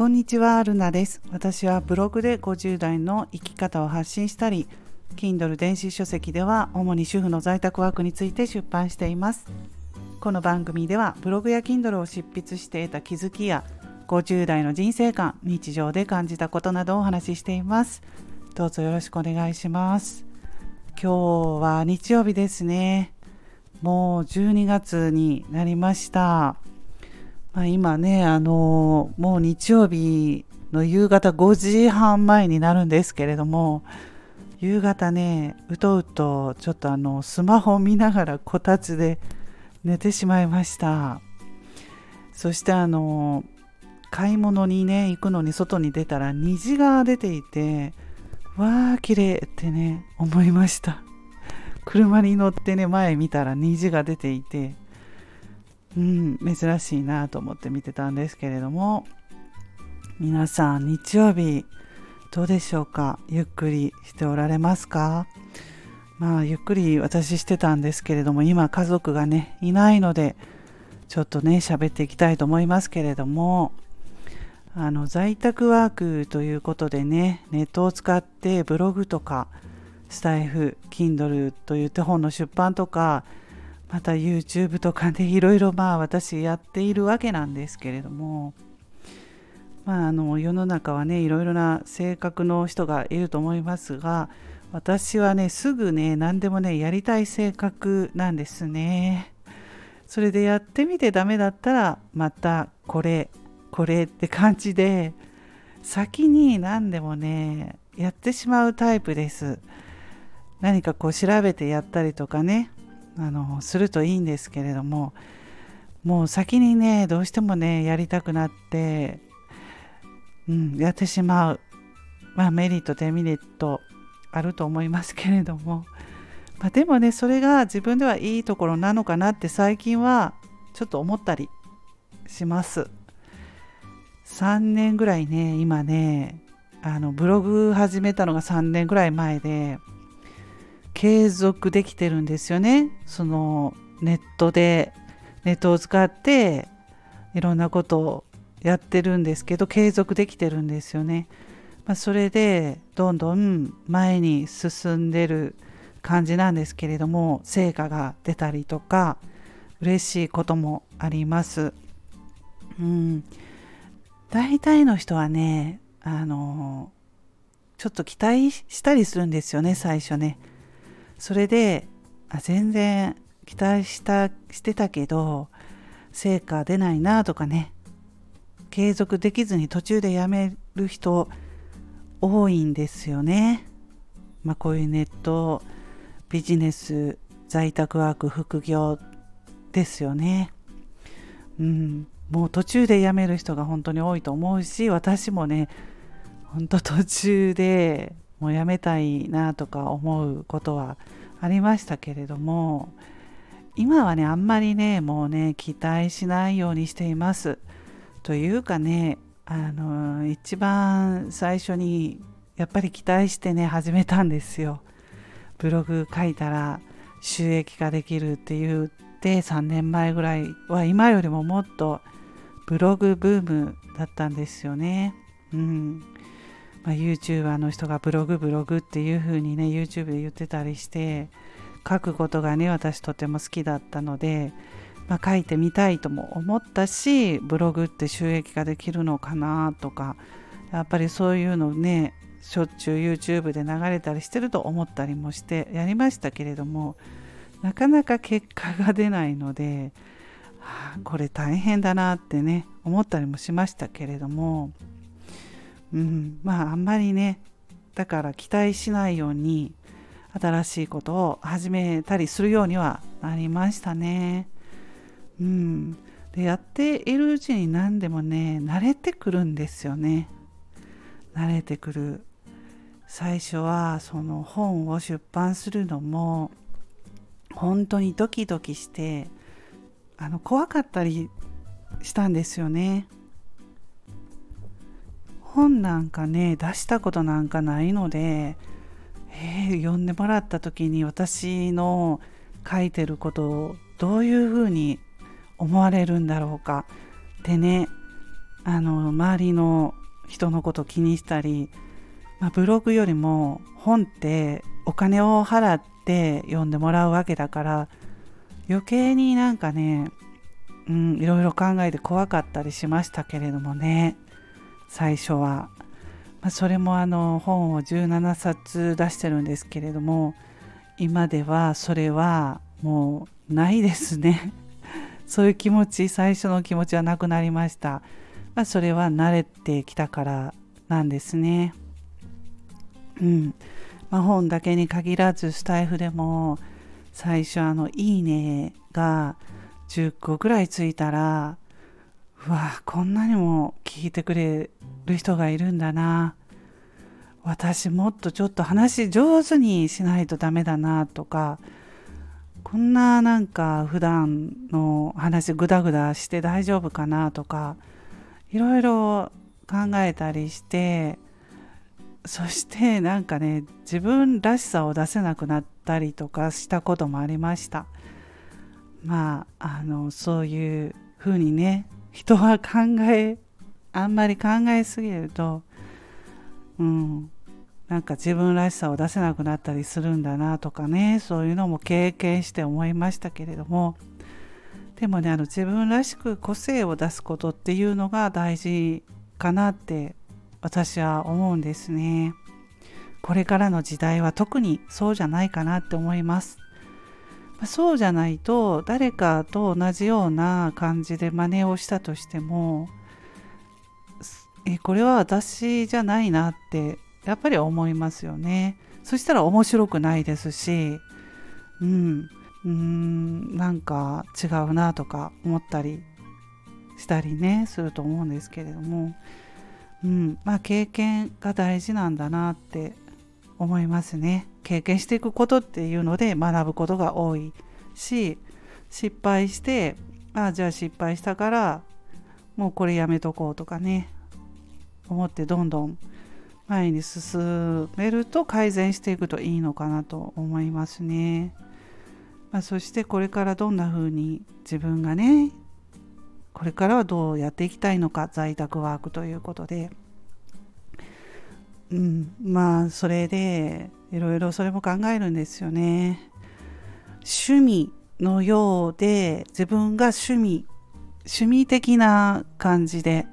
こんにちは、ルナです。私はブログで50代の生き方を発信したり、Kindle 電子書籍では主に主婦の在宅ワークについて出版しています。この番組ではブログや Kindle を執筆して得た気づきや50代の人生観、日常で感じたことなどをお話ししています。どうぞよろしくお願いします。今日は日曜日ですね。もう12月になりました。まあ、今ね、あのもう日曜日の夕方5時半前になるんですけれども、夕方ね、うとうとちょっとあのスマホ見ながらこたつで寝てしまいました。そしてあの買い物にね行くのに外に出たら虹が出ていてわあ綺麗ってね思いました車に乗ってね前見たら虹が出ていてうん珍しいなと思って見てたんですけれども。皆さん日曜日どうでしょうか？ゆっくりしておられますか？まあゆっくり私してたんですけれども今家族がねいないのでちょっとね喋っていきたいと思いますけれども。あの在宅ワークということでねネットを使ってブログとかスタイフ Kindle といって本の出版とかまた YouTube とかでいろいろまあ私やっているわけなんですけれどもまああの世の中はねいろいろな性格の人がいると思いますが私はねすぐね何でもねやりたい性格なんですね。それでやってみてダメだったらまたこれこれって感じで先に何でもねやってしまうタイプです。何かこう調べてやったりとかねあのするといいんですけれどももう先にねどうしてもねやりたくなって、うん、やってしまう、まあ、メリットデメリットあると思いますけれども、まあ、でもねそれが自分ではいいところなのかなって最近はちょっと思ったりします。3年ぐらいね今ねあのブログ始めたのが3年ぐらい前で継続できてるんですよね。そのネットでネットを使っていろんなことをやってるんですけど継続できてるんですよね、まあ、それでどんどん前に進んでる感じなんですけれども成果が出たりとか嬉しいこともあります。うん。大体の人はねあのちょっと期待したりするんですよね最初ね。それであ全然期待したしてたけど成果出ないなとかね継続できずに途中でやめる人多いんですよね。まあ、こういうネットビジネス在宅ワーク副業ですよね。うん、もう途中で辞める人が本当に多いと思うし私もね本当途中でもうやめたいなとか思うことはありましたけれども今はねあんまりねもうね期待しないようにしています。というかねあの一番最初にやっぱり期待してね始めたんですよ。ブログ書いたら収益化できるって言って3年前ぐらいは今よりももっとブログブームだったんですよね。うんまあ、YouTuber の人がブログブログっていう風にね YouTube で言ってたりして書くことがね私とても好きだったので、まあ、書いてみたいとも思ったしブログって収益ができるのかなとかやっぱりそういうのねしょっちゅう YouTube で流れたりしてると思ったりもしてやりましたけれどもなかなか結果が出ないので、はあ、これ大変だなってね思ったりもしましたけれどもうん、まああんまりねだから期待しないように新しいことを始めたりするようにはなりましたね。うん、でやっているうちに何でもね慣れてくるんですよね。慣れてくる。最初はその本を出版するのも本当にドキドキしてあの怖かったりしたんですよね。本なんかね出したことなんかないので、えー、読んでもらった時に私の書いてることをどういうふうに思われるんだろうか。ってねあの周りの人のこと気にしたり、まあ、ブログよりも本ってお金を払って読んでもらうわけだから余計になんかね、うん、いろいろ考えて怖かったりしましたけれどもね。最初は、まあ、それもあの本を17冊出してるんですけれども今ではそれはもうないですね。そういう気持ち最初の気持ちはなくなりました、まあ、それは慣れてきたからなんですね。うん。まあ、本だけに限らずスタイフでも最初あの「いいね」が10個ぐらいついたらうわこんなにも聞いてくれる人がいるんだな。私もっとちょっと話上手にしないとダメだなとかこんななんか普段の話グダグダして大丈夫かなとかいろいろ考えたりしてそしてなんかね自分らしさを出せなくなったりとかしたこともありました。まああのそういうふうにね人は考えあんまり考えすぎるとうんなんか自分らしさを出せなくなったりするんだなとかねそういうのも経験して思いましたけれどもでもねあの自分らしく個性を出すことっていうのが大事かなって私は思うんですね。これからの時代は特にそうじゃないかなって思います。そうじゃないと誰かと同じような感じで真似をしたとしてもえこれは私じゃないなってやっぱり思いますよね。そしたら面白くないですしうんうーんなんか違うなとか思ったりしたりねすると思うんですけれどもうんまあ、経験が大事なんだなって思いますね。経験していくことっていうので学ぶことが多いし失敗してあじゃあ失敗したからもうこれやめとこうとかね思ってどんどん前に進めると改善していくといいのかなと思いますね。まあ、そしてこれからどんな風に自分がねこれからはどうやっていきたいのか在宅ワークということで、うん、まあそれでいろいろそれも考えるんですよね。趣味のようで自分が趣味趣味的な感じで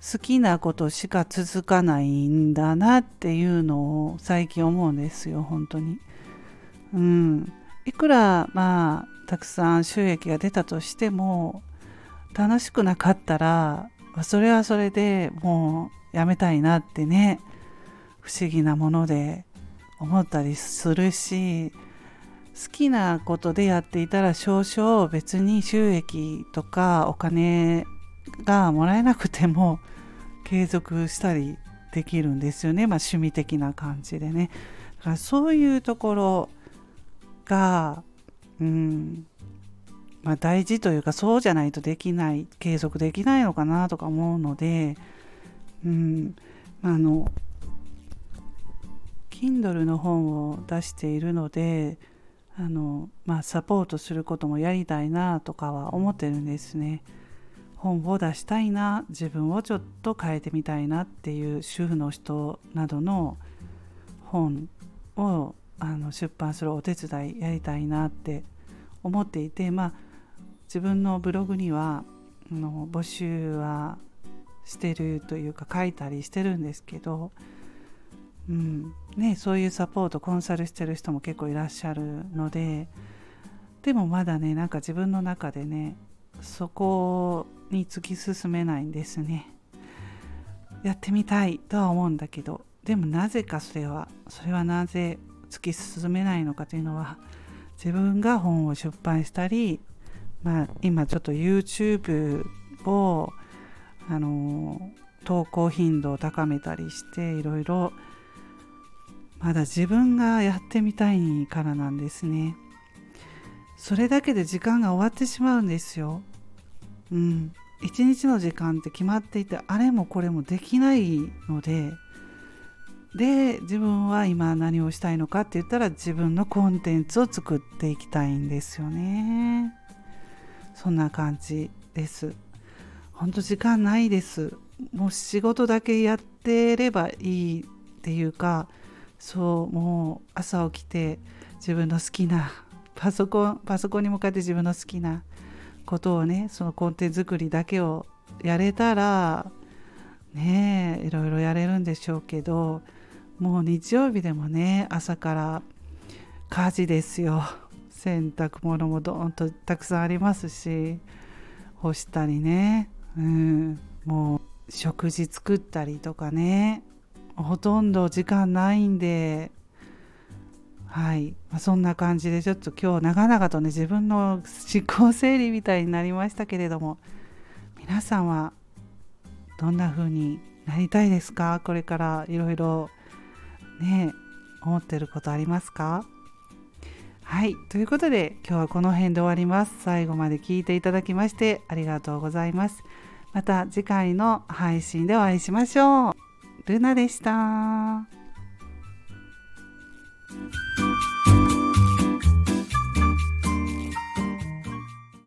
好きなことしか続かないんだなっていうのを最近思うんですよ本当に。うん、いくらまあたくさん収益が出たとしても楽しくなかったらそれはそれでもうやめたいなってね不思議なもので思ったりするし好きなことでやっていたら少々別に収益とかお金がもらえなくても継続したりできるんですよね、まあ、趣味的な感じでね。だからそういうところがうんまあ、大事というかそうじゃないとできない継続できないのかなとか思うので、うんあの Kindle の本を出しているのであの、まあ、サポートすることもやりたいなとかは思ってるんですね。本を出したいな自分をちょっと変えてみたいなっていう主婦の人などの本をあの出版するお手伝いやりたいなって思っていてまあ自分のブログにはあの募集はしてるというか書いたりしてるんですけど、うん。ね、そういうサポートコンサルしてる人も結構いらっしゃるのででもまだねなんか自分の中でねそこに突き進めないんですね。やってみたいとは思うんだけどでもなぜかそれはそれはなぜ突き進めないのかというのは自分が本を出版したりまあ、今ちょっと YouTube をあの投稿頻度を高めたりしていろいろまだ自分がやってみたいからなんですね。それだけで時間が終わってしまうんですよ。うん。一日の時間って決まっていてあれもこれもできないので。で自分は今何をしたいのかって言ったら自分のコンテンツを作っていきたいんですよね。そんな感じです。本当時間ないです。もう仕事だけやってればいいっていうかそうもう朝起きて自分の好きなパソコンパソコンに向かって自分の好きなことをねそのコンテンツ作りだけをやれたらねえいろいろやれるんでしょうけどもう日曜日でもね朝から家事ですよ。洗濯物もどんとたくさんありますし干したりね、うん、もう食事作ったりとかね。ほとんど時間ないんではい、まあ、そんな感じでちょっと今日長々とね自分の思考整理みたいになりましたけれども皆さんはどんな風になりたいですか？これからいろいろね思ってることありますか？はい。ということで今日はこの辺で終わります。最後まで聞いていただきましてありがとうございます。また次回の配信でお会いしましょう。ルナでした。